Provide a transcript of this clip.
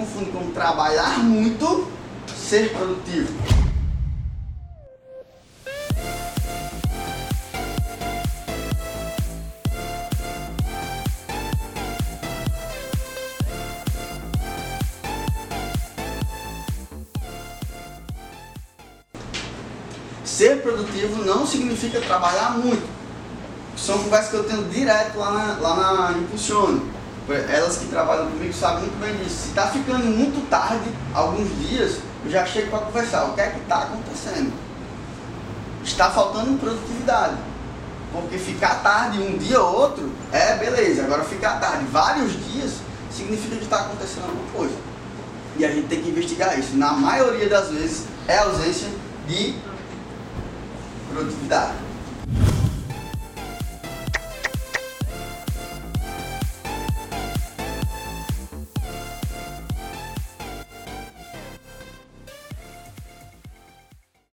confunde com trabalhar muito, ser produtivo. Ser produtivo não significa trabalhar muito. São conversas que eu tenho direto lá na, lá na Impulsione. Elas que trabalham comigo sabem muito bem disso. Se está ficando muito tarde, alguns dias, eu já chego para conversar. O que é que está acontecendo? Está faltando produtividade. Porque ficar tarde um dia ou outro é beleza. Agora ficar tarde vários dias significa que está acontecendo alguma coisa. E a gente tem que investigar isso. Na maioria das vezes é ausência de produtividade.